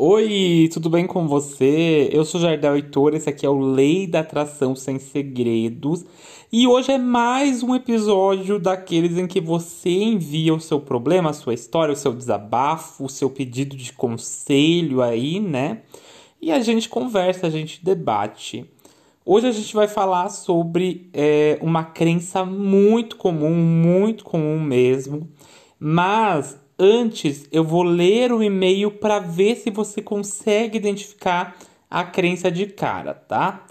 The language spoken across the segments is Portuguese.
Oi, tudo bem com você? Eu sou Jardel Heitor, esse aqui é o Lei da Atração Sem Segredos. E hoje é mais um episódio daqueles em que você envia o seu problema, a sua história, o seu desabafo, o seu pedido de conselho aí, né? E a gente conversa, a gente debate. Hoje a gente vai falar sobre é, uma crença muito comum, muito comum mesmo, mas antes eu vou ler o e-mail para ver se você consegue identificar a crença de cara, tá?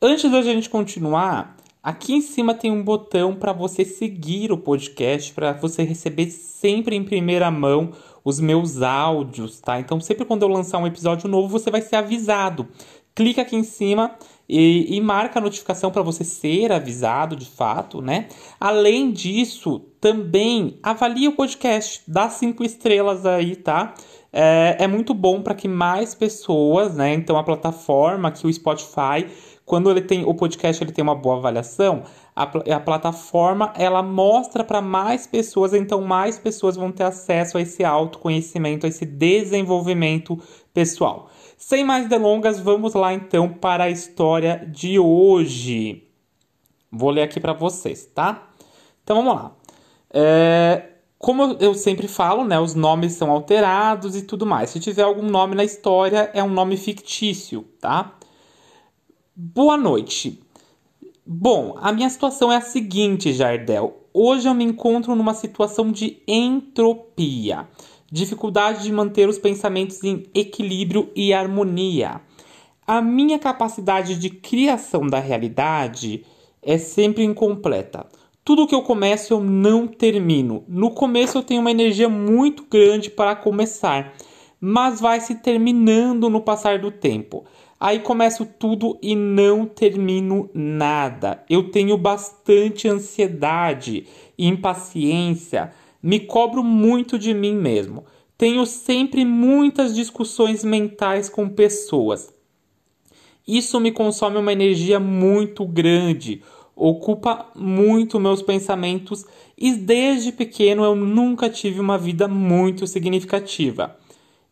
Antes da gente continuar, aqui em cima tem um botão para você seguir o podcast, para você receber sempre em primeira mão os meus áudios, tá? Então, sempre quando eu lançar um episódio novo, você vai ser avisado. Clica aqui em cima e, e marca a notificação para você ser avisado de fato, né? Além disso, também avalie o podcast, dá cinco estrelas aí, tá? É, é muito bom para que mais pessoas, né? Então a plataforma que o Spotify, quando ele tem o podcast, ele tem uma boa avaliação, a, a plataforma ela mostra para mais pessoas, então mais pessoas vão ter acesso a esse autoconhecimento, a esse desenvolvimento pessoal. Sem mais delongas, vamos lá então para a história de hoje. Vou ler aqui para vocês, tá? Então vamos lá. É, como eu sempre falo, né, os nomes são alterados e tudo mais. Se tiver algum nome na história, é um nome fictício, tá? Boa noite. Bom, a minha situação é a seguinte, Jardel. Hoje eu me encontro numa situação de entropia dificuldade de manter os pensamentos em equilíbrio e harmonia. A minha capacidade de criação da realidade é sempre incompleta. Tudo que eu começo eu não termino. No começo eu tenho uma energia muito grande para começar, mas vai se terminando no passar do tempo. Aí começo tudo e não termino nada. Eu tenho bastante ansiedade, impaciência, me cobro muito de mim mesmo. Tenho sempre muitas discussões mentais com pessoas. Isso me consome uma energia muito grande, ocupa muito meus pensamentos e desde pequeno eu nunca tive uma vida muito significativa.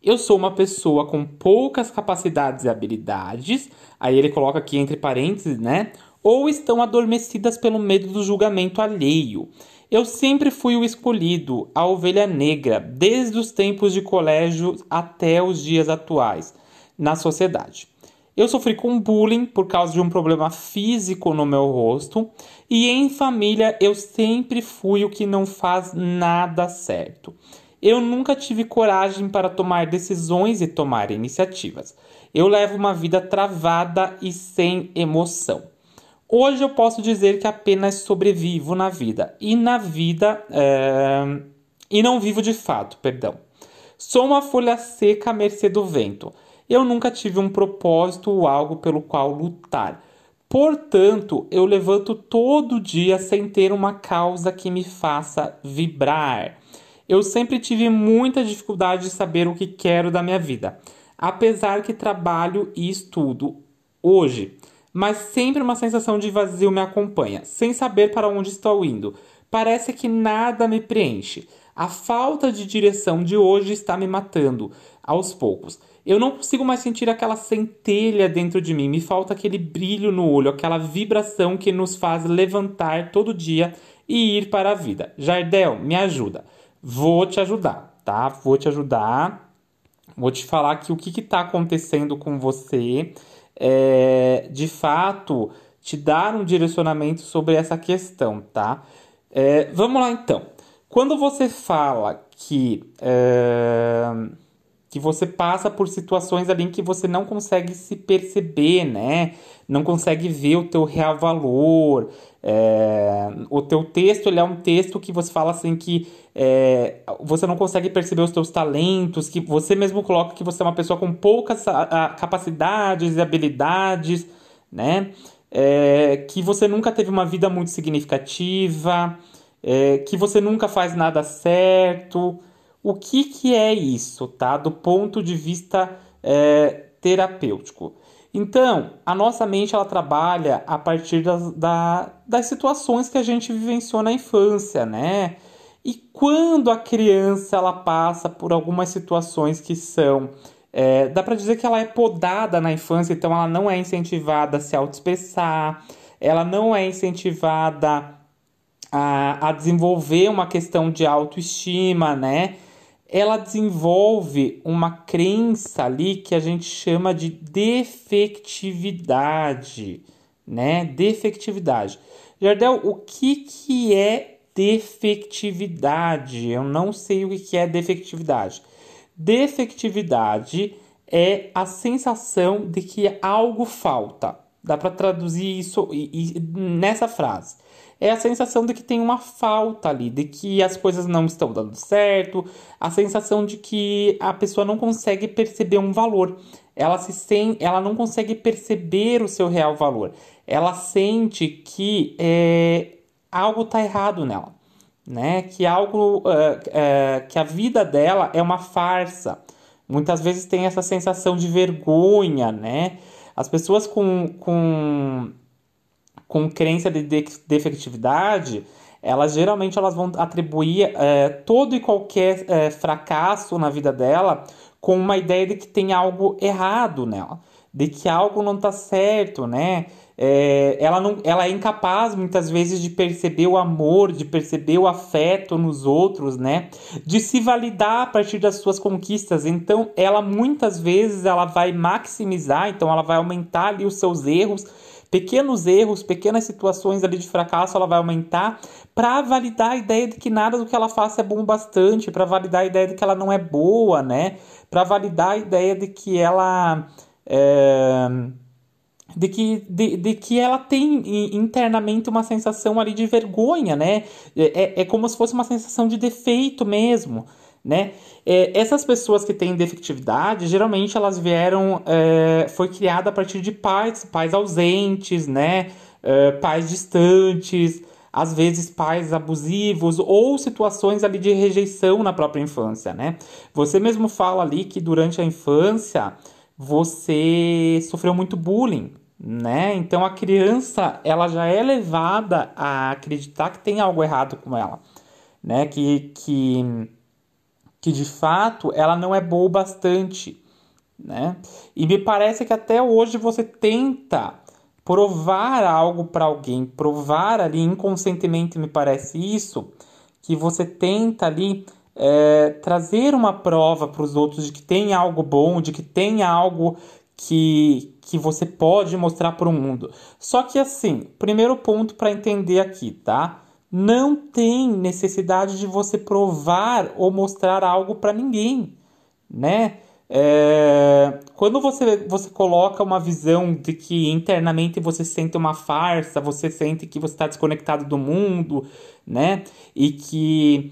Eu sou uma pessoa com poucas capacidades e habilidades, aí ele coloca aqui entre parênteses, né? Ou estão adormecidas pelo medo do julgamento alheio. Eu sempre fui o escolhido, a ovelha negra, desde os tempos de colégio até os dias atuais, na sociedade. Eu sofri com bullying por causa de um problema físico no meu rosto, e em família eu sempre fui o que não faz nada certo. Eu nunca tive coragem para tomar decisões e tomar iniciativas. Eu levo uma vida travada e sem emoção. Hoje eu posso dizer que apenas sobrevivo na vida e na vida é... e não vivo de fato, perdão. Sou uma folha seca à mercê do vento. Eu nunca tive um propósito ou algo pelo qual lutar. Portanto, eu levanto todo dia sem ter uma causa que me faça vibrar. Eu sempre tive muita dificuldade de saber o que quero da minha vida, apesar que trabalho e estudo hoje mas sempre uma sensação de vazio me acompanha, sem saber para onde estou indo. Parece que nada me preenche. A falta de direção de hoje está me matando aos poucos. Eu não consigo mais sentir aquela centelha dentro de mim. Me falta aquele brilho no olho, aquela vibração que nos faz levantar todo dia e ir para a vida. Jardel, me ajuda. Vou te ajudar, tá? Vou te ajudar. Vou te falar que o que está acontecendo com você é, de fato te dar um direcionamento sobre essa questão, tá? É, vamos lá então. Quando você fala que é, que você passa por situações ali em que você não consegue se perceber, né? Não consegue ver o teu real valor. É... O teu texto ele é um texto que você fala assim que é... você não consegue perceber os teus talentos, que você mesmo coloca que você é uma pessoa com poucas capacidades e habilidades, né? É... Que você nunca teve uma vida muito significativa, é... que você nunca faz nada certo o que, que é isso, tá? Do ponto de vista é, terapêutico. Então, a nossa mente ela trabalha a partir das, da, das situações que a gente vivenciou na infância, né? E quando a criança ela passa por algumas situações que são É, dá para dizer que ela é podada na infância, então ela não é incentivada a se autoexpressar, ela não é incentivada a, a desenvolver uma questão de autoestima, né? Ela desenvolve uma crença ali que a gente chama de defectividade, né? Defectividade. Jardel, o que, que é defectividade? Eu não sei o que é defectividade. Defectividade é a sensação de que algo falta. Dá para traduzir isso nessa frase. É a sensação de que tem uma falta ali, de que as coisas não estão dando certo, a sensação de que a pessoa não consegue perceber um valor. Ela se sem, ela não consegue perceber o seu real valor. Ela sente que é, algo está errado nela né? Que algo, uh, uh, que a vida dela é uma farsa. Muitas vezes tem essa sensação de vergonha, né? As pessoas com, com, com crença de defectividade, elas geralmente elas vão atribuir uh, todo e qualquer fracasso na vida dela com uma ideia de que tem algo errado nela, de que algo não está certo, né? É, ela, não, ela é incapaz muitas vezes de perceber o amor, de perceber o afeto nos outros, né? De se validar a partir das suas conquistas. Então, ela muitas vezes ela vai maximizar, então ela vai aumentar ali os seus erros, pequenos erros, pequenas situações ali de fracasso, ela vai aumentar para validar a ideia de que nada do que ela faça é bom bastante, para validar a ideia de que ela não é boa, né? Para validar a ideia de que ela é de que, de, de que ela tem internamente uma sensação ali de vergonha, né? É, é, é como se fosse uma sensação de defeito mesmo, né? É, essas pessoas que têm defectividade, geralmente elas vieram, é, foi criada a partir de pais, pais ausentes, né? É, pais distantes, às vezes pais abusivos ou situações ali de rejeição na própria infância, né? Você mesmo fala ali que durante a infância você sofreu muito bullying, né? Então a criança ela já é levada a acreditar que tem algo errado com ela, né? Que que que de fato ela não é boa o bastante, né? E me parece que até hoje você tenta provar algo para alguém, provar ali inconscientemente me parece isso, que você tenta ali é, trazer uma prova para os outros de que tem algo bom, de que tem algo que, que você pode mostrar para o mundo. Só que assim, primeiro ponto para entender aqui, tá? Não tem necessidade de você provar ou mostrar algo para ninguém, né? É, quando você, você coloca uma visão de que internamente você sente uma farsa, você sente que você está desconectado do mundo, né? E que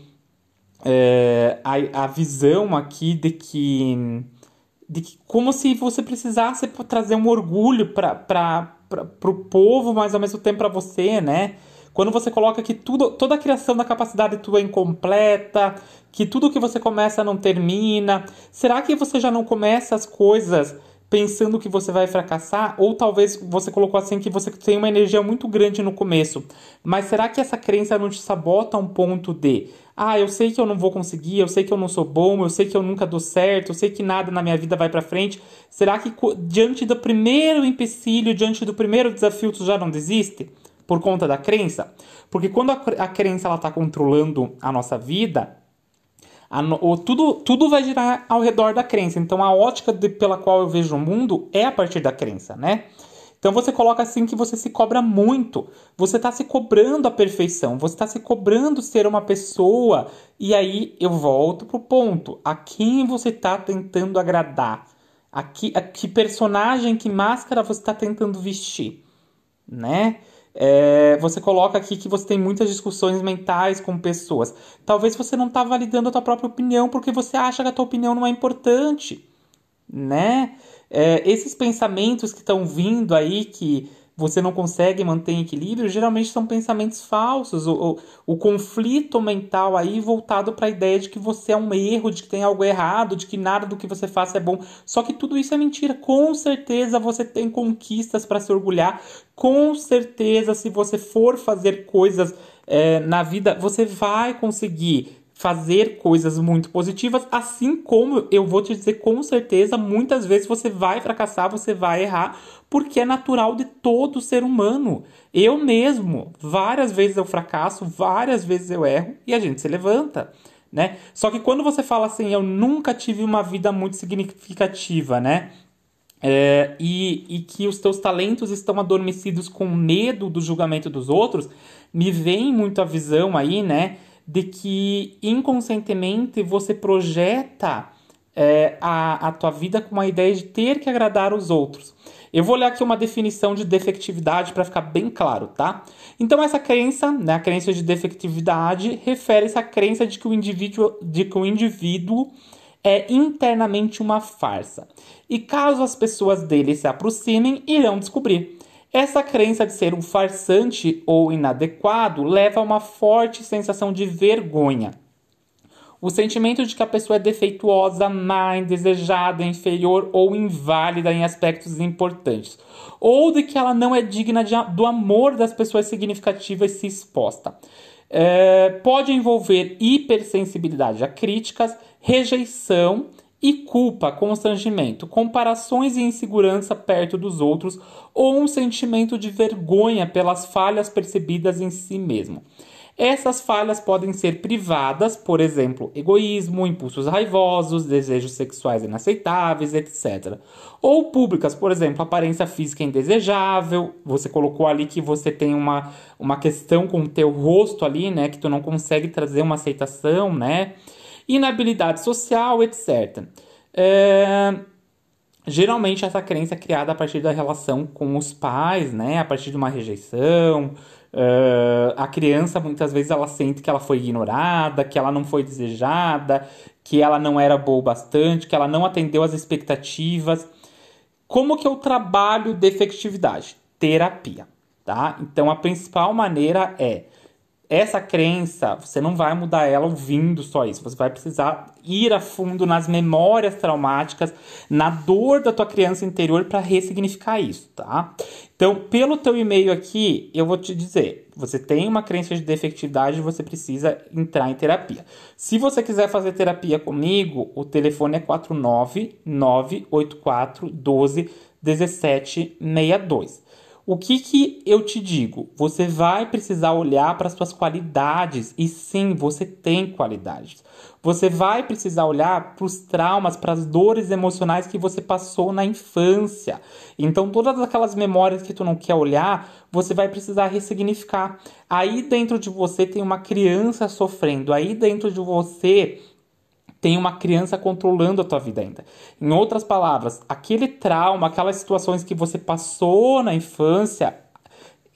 é, a, a visão aqui de que de que, como se você precisasse trazer um orgulho para o povo, mas ao mesmo tempo para você, né? Quando você coloca que tudo, toda a criação da capacidade tua é incompleta, que tudo que você começa não termina, será que você já não começa as coisas pensando que você vai fracassar? Ou talvez você colocou assim que você tem uma energia muito grande no começo, mas será que essa crença não te sabota a um ponto de ah, eu sei que eu não vou conseguir, eu sei que eu não sou bom, eu sei que eu nunca dou certo, eu sei que nada na minha vida vai para frente. Será que diante do primeiro empecilho, diante do primeiro desafio, tu já não desiste? Por conta da crença? Porque quando a, crença ela tá controlando a nossa vida, a, o, tudo, tudo vai girar ao redor da crença. Então a ótica de, pela qual eu vejo o mundo é a partir da crença, né? Então você coloca assim que você se cobra muito. Você está se cobrando a perfeição. Você está se cobrando ser uma pessoa. E aí eu volto pro ponto. A quem você está tentando agradar? A que, a que personagem, que máscara você está tentando vestir? Né? É, você coloca aqui que você tem muitas discussões mentais com pessoas. Talvez você não está validando a tua própria opinião porque você acha que a tua opinião não é importante, né? É, esses pensamentos que estão vindo aí que você não consegue manter em equilíbrio, geralmente são pensamentos falsos. O, o, o conflito mental aí voltado para a ideia de que você é um erro, de que tem algo errado, de que nada do que você faça é bom. Só que tudo isso é mentira. Com certeza você tem conquistas para se orgulhar. Com certeza, se você for fazer coisas é, na vida, você vai conseguir fazer coisas muito positivas, assim como eu vou te dizer com certeza, muitas vezes você vai fracassar, você vai errar, porque é natural de todo ser humano. Eu mesmo, várias vezes eu fracasso, várias vezes eu erro e a gente se levanta. Né? Só que quando você fala assim, eu nunca tive uma vida muito significativa, né? É, e, e que os teus talentos estão adormecidos com medo do julgamento dos outros, me vem muito a visão aí, né? de que inconscientemente você projeta é, a, a tua vida com uma ideia de ter que agradar os outros. Eu vou olhar aqui uma definição de defectividade para ficar bem claro, tá? Então essa crença, né, a crença de defectividade, refere-se à crença de que o indivíduo, de que o indivíduo é internamente uma farsa. E caso as pessoas dele se aproximem, irão descobrir. Essa crença de ser um farsante ou inadequado leva a uma forte sensação de vergonha. O sentimento de que a pessoa é defeituosa, má, indesejada, inferior ou inválida em aspectos importantes. Ou de que ela não é digna de, do amor das pessoas significativas se exposta. É, pode envolver hipersensibilidade a críticas, rejeição e culpa, constrangimento, comparações e insegurança perto dos outros ou um sentimento de vergonha pelas falhas percebidas em si mesmo. Essas falhas podem ser privadas, por exemplo, egoísmo, impulsos raivosos, desejos sexuais inaceitáveis, etc. Ou públicas, por exemplo, aparência física indesejável. Você colocou ali que você tem uma, uma questão com o teu rosto ali, né? Que tu não consegue trazer uma aceitação, né? inabilidade social, etc. É, geralmente essa crença é criada a partir da relação com os pais, né? A partir de uma rejeição. Uh, a criança muitas vezes ela sente que ela foi ignorada, que ela não foi desejada, que ela não era boa o bastante, que ela não atendeu às expectativas. Como que eu trabalho defectividade? Terapia, tá? Então a principal maneira é essa crença, você não vai mudar ela ouvindo só isso. Você vai precisar ir a fundo nas memórias traumáticas, na dor da tua criança interior para ressignificar isso, tá? Então, pelo teu e-mail aqui, eu vou te dizer, você tem uma crença de defectividade, você precisa entrar em terapia. Se você quiser fazer terapia comigo, o telefone é 49984 12 1762. O que, que eu te digo? Você vai precisar olhar para as suas qualidades e sim, você tem qualidades. Você vai precisar olhar para os traumas, para as dores emocionais que você passou na infância. Então, todas aquelas memórias que tu não quer olhar, você vai precisar ressignificar. Aí dentro de você tem uma criança sofrendo. Aí dentro de você tem uma criança controlando a tua vida ainda. Em outras palavras, aquele trauma, aquelas situações que você passou na infância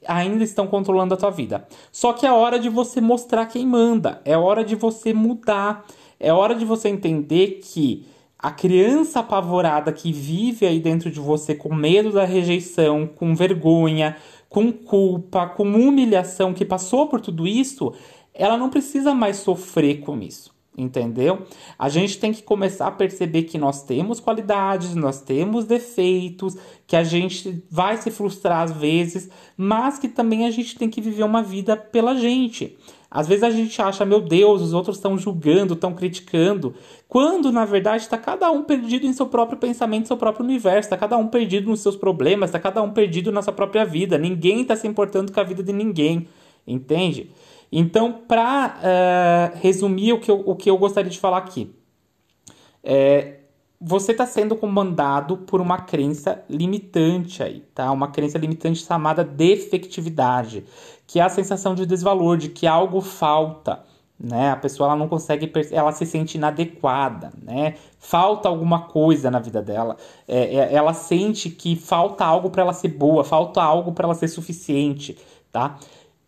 ainda estão controlando a tua vida. Só que é hora de você mostrar quem manda, é hora de você mudar, é hora de você entender que a criança apavorada que vive aí dentro de você com medo da rejeição, com vergonha, com culpa, com humilhação, que passou por tudo isso, ela não precisa mais sofrer com isso entendeu? A gente tem que começar a perceber que nós temos qualidades, nós temos defeitos, que a gente vai se frustrar às vezes, mas que também a gente tem que viver uma vida pela gente. Às vezes a gente acha, meu Deus, os outros estão julgando, estão criticando, quando na verdade está cada um perdido em seu próprio pensamento, seu próprio universo, está cada um perdido nos seus problemas, está cada um perdido na sua própria vida. Ninguém está se importando com a vida de ninguém, entende? Então, para uh, eh, resumir o que, eu, o que eu gostaria de falar aqui, é, você está sendo comandado por uma crença limitante aí, tá? Uma crença limitante chamada defectividade, que é a sensação de desvalor, de que algo falta, né? A pessoa ela não consegue, ela se sente inadequada, né? Falta alguma coisa na vida dela, é, é, ela sente que falta algo para ela ser boa, falta algo para ela ser suficiente, tá?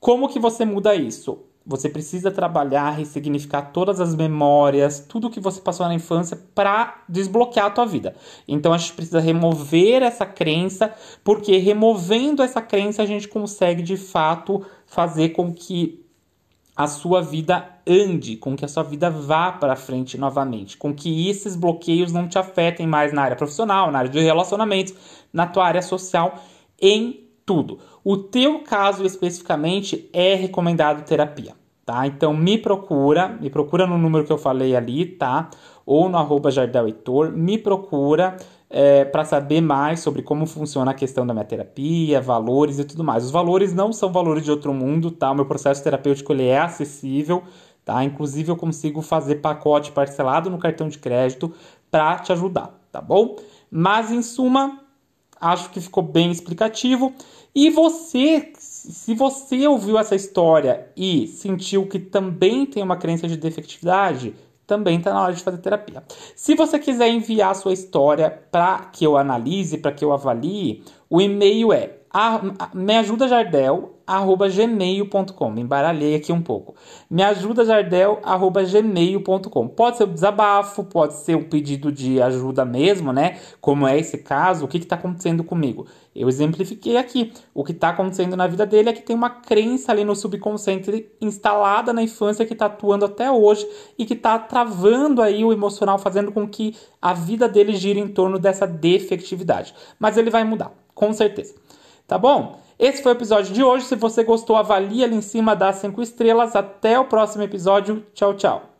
Como que você muda isso? Você precisa trabalhar, ressignificar todas as memórias, tudo que você passou na infância para desbloquear a tua vida. Então a gente precisa remover essa crença, porque removendo essa crença a gente consegue de fato fazer com que a sua vida ande, com que a sua vida vá para frente novamente, com que esses bloqueios não te afetem mais na área profissional, na área de relacionamentos, na tua área social, em tudo. O teu caso especificamente é recomendado terapia, tá? Então me procura, me procura no número que eu falei ali, tá? Ou no arroba Jardel Heitor, me procura é, para saber mais sobre como funciona a questão da minha terapia, valores e tudo mais. Os valores não são valores de outro mundo, tá? O meu processo terapêutico ele é acessível, tá? Inclusive eu consigo fazer pacote parcelado no cartão de crédito para te ajudar, tá bom? Mas em suma, acho que ficou bem explicativo. E você, se você ouviu essa história e sentiu que também tem uma crença de defectividade, também está na hora de fazer terapia. Se você quiser enviar sua história para que eu analise, para que eu avalie, o e-mail é Me embaralhei aqui um pouco. meajudajardel@gmail.com. Pode ser um desabafo, pode ser um pedido de ajuda mesmo, né? Como é esse caso, o que está acontecendo comigo? Eu exemplifiquei aqui. O que está acontecendo na vida dele é que tem uma crença ali no subconsciente instalada na infância que está atuando até hoje e que está travando aí o emocional, fazendo com que a vida dele gire em torno dessa defectividade. Mas ele vai mudar, com certeza. Tá bom? Esse foi o episódio de hoje. Se você gostou, avalie ali em cima das 5 estrelas. Até o próximo episódio. Tchau, tchau.